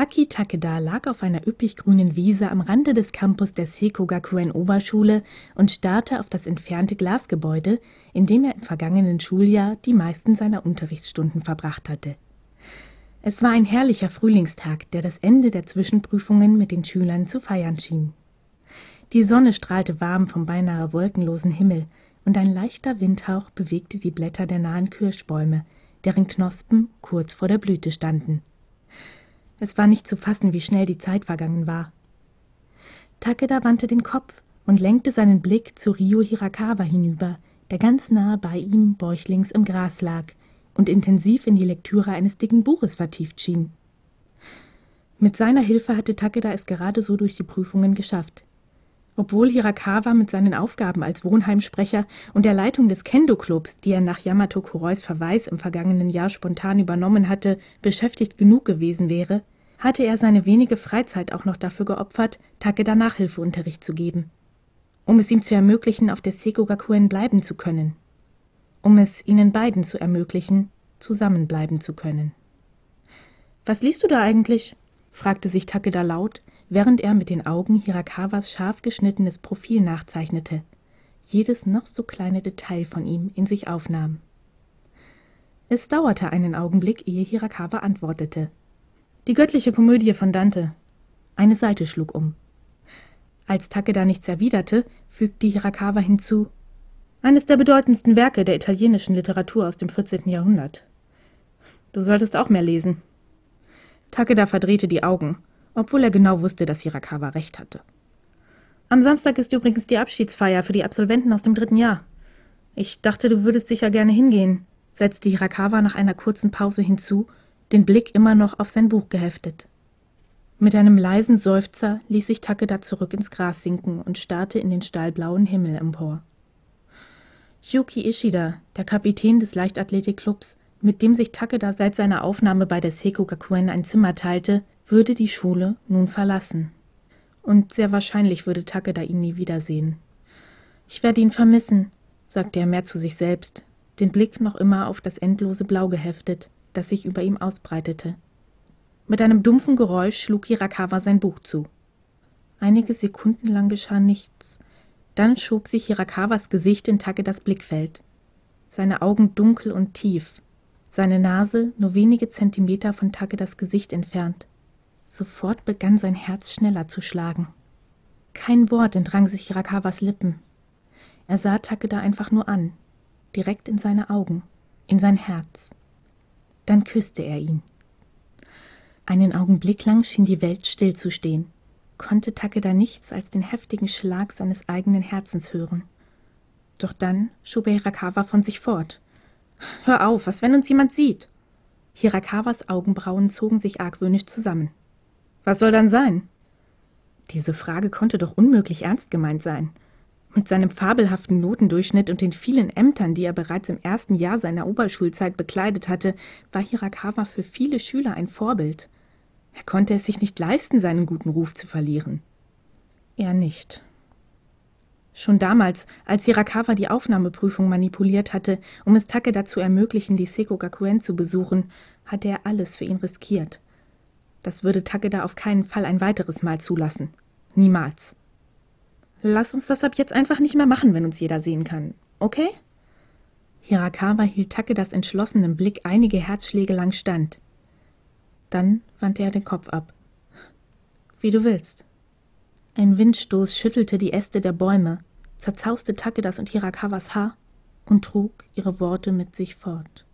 Aki Takeda lag auf einer üppig grünen Wiese am Rande des Campus der Seikogakuen Oberschule und starrte auf das entfernte Glasgebäude, in dem er im vergangenen Schuljahr die meisten seiner Unterrichtsstunden verbracht hatte. Es war ein herrlicher Frühlingstag, der das Ende der Zwischenprüfungen mit den Schülern zu feiern schien. Die Sonne strahlte warm vom beinahe wolkenlosen Himmel, und ein leichter Windhauch bewegte die Blätter der nahen Kirschbäume, deren Knospen kurz vor der Blüte standen. Es war nicht zu fassen, wie schnell die Zeit vergangen war. Takeda wandte den Kopf und lenkte seinen Blick zu Rio Hirakawa hinüber, der ganz nahe bei ihm bäuchlings im Gras lag und intensiv in die Lektüre eines dicken Buches vertieft schien. Mit seiner Hilfe hatte Takeda es gerade so durch die Prüfungen geschafft. Obwohl Hirakawa mit seinen Aufgaben als Wohnheimsprecher und der Leitung des Kendo-Clubs, die er nach Yamato Kurois Verweis im vergangenen Jahr spontan übernommen hatte, beschäftigt genug gewesen wäre, hatte er seine wenige Freizeit auch noch dafür geopfert, Takeda Nachhilfeunterricht zu geben. Um es ihm zu ermöglichen, auf der Sekogakuen bleiben zu können. Um es ihnen beiden zu ermöglichen, zusammenbleiben zu können. Was liest du da eigentlich? fragte sich Takeda laut, während er mit den Augen Hirakawas scharf geschnittenes Profil nachzeichnete, jedes noch so kleine Detail von ihm in sich aufnahm. Es dauerte einen Augenblick, ehe Hirakawa antwortete. Die göttliche Komödie von Dante. Eine Seite schlug um. Als Takeda nichts erwiderte, fügte Hirakawa hinzu eines der bedeutendsten Werke der italienischen Literatur aus dem 14. Jahrhundert. Du solltest auch mehr lesen. Takeda verdrehte die Augen obwohl er genau wusste, dass Hirakawa recht hatte. Am Samstag ist übrigens die Abschiedsfeier für die Absolventen aus dem dritten Jahr. Ich dachte, du würdest sicher gerne hingehen, setzte Hirakawa nach einer kurzen Pause hinzu, den Blick immer noch auf sein Buch geheftet. Mit einem leisen Seufzer ließ sich Takeda zurück ins Gras sinken und starrte in den stahlblauen Himmel empor. Yuki Ishida, der Kapitän des Leichtathletikclubs, mit dem sich Takeda seit seiner Aufnahme bei der Seiko Gakuen ein Zimmer teilte, würde die Schule nun verlassen. Und sehr wahrscheinlich würde Takeda ihn nie wiedersehen. Ich werde ihn vermissen, sagte er mehr zu sich selbst, den Blick noch immer auf das endlose Blau geheftet, das sich über ihm ausbreitete. Mit einem dumpfen Geräusch schlug Hirakawa sein Buch zu. Einige Sekunden lang geschah nichts. Dann schob sich Hirakawas Gesicht in Takedas Blickfeld. Seine Augen dunkel und tief, seine Nase nur wenige Zentimeter von Takedas Gesicht entfernt. Sofort begann sein Herz schneller zu schlagen. Kein Wort entrang sich Hirakawas Lippen. Er sah Takeda einfach nur an, direkt in seine Augen, in sein Herz. Dann küsste er ihn. Einen Augenblick lang schien die Welt stillzustehen, konnte Takeda nichts als den heftigen Schlag seines eigenen Herzens hören. Doch dann schob er Hirakawa von sich fort Hör auf, was, wenn uns jemand sieht? Hirakawas Augenbrauen zogen sich argwöhnisch zusammen. Was soll dann sein? Diese Frage konnte doch unmöglich ernst gemeint sein. Mit seinem fabelhaften Notendurchschnitt und den vielen Ämtern, die er bereits im ersten Jahr seiner Oberschulzeit bekleidet hatte, war Hirakawa für viele Schüler ein Vorbild. Er konnte es sich nicht leisten, seinen guten Ruf zu verlieren. Er nicht. Schon damals, als Hirakawa die Aufnahmeprüfung manipuliert hatte, um es Takeda zu ermöglichen, die Seko Gakuen zu besuchen, hatte er alles für ihn riskiert. Das würde Takeda auf keinen Fall ein weiteres Mal zulassen. Niemals. Lass uns das ab jetzt einfach nicht mehr machen, wenn uns jeder sehen kann. Okay? Hirakawa hielt Takedas entschlossenem Blick einige Herzschläge lang stand. Dann wandte er den Kopf ab. Wie du willst. Ein Windstoß schüttelte die Äste der Bäume, zerzauste Takedas und Hirakawas Haar und trug ihre Worte mit sich fort.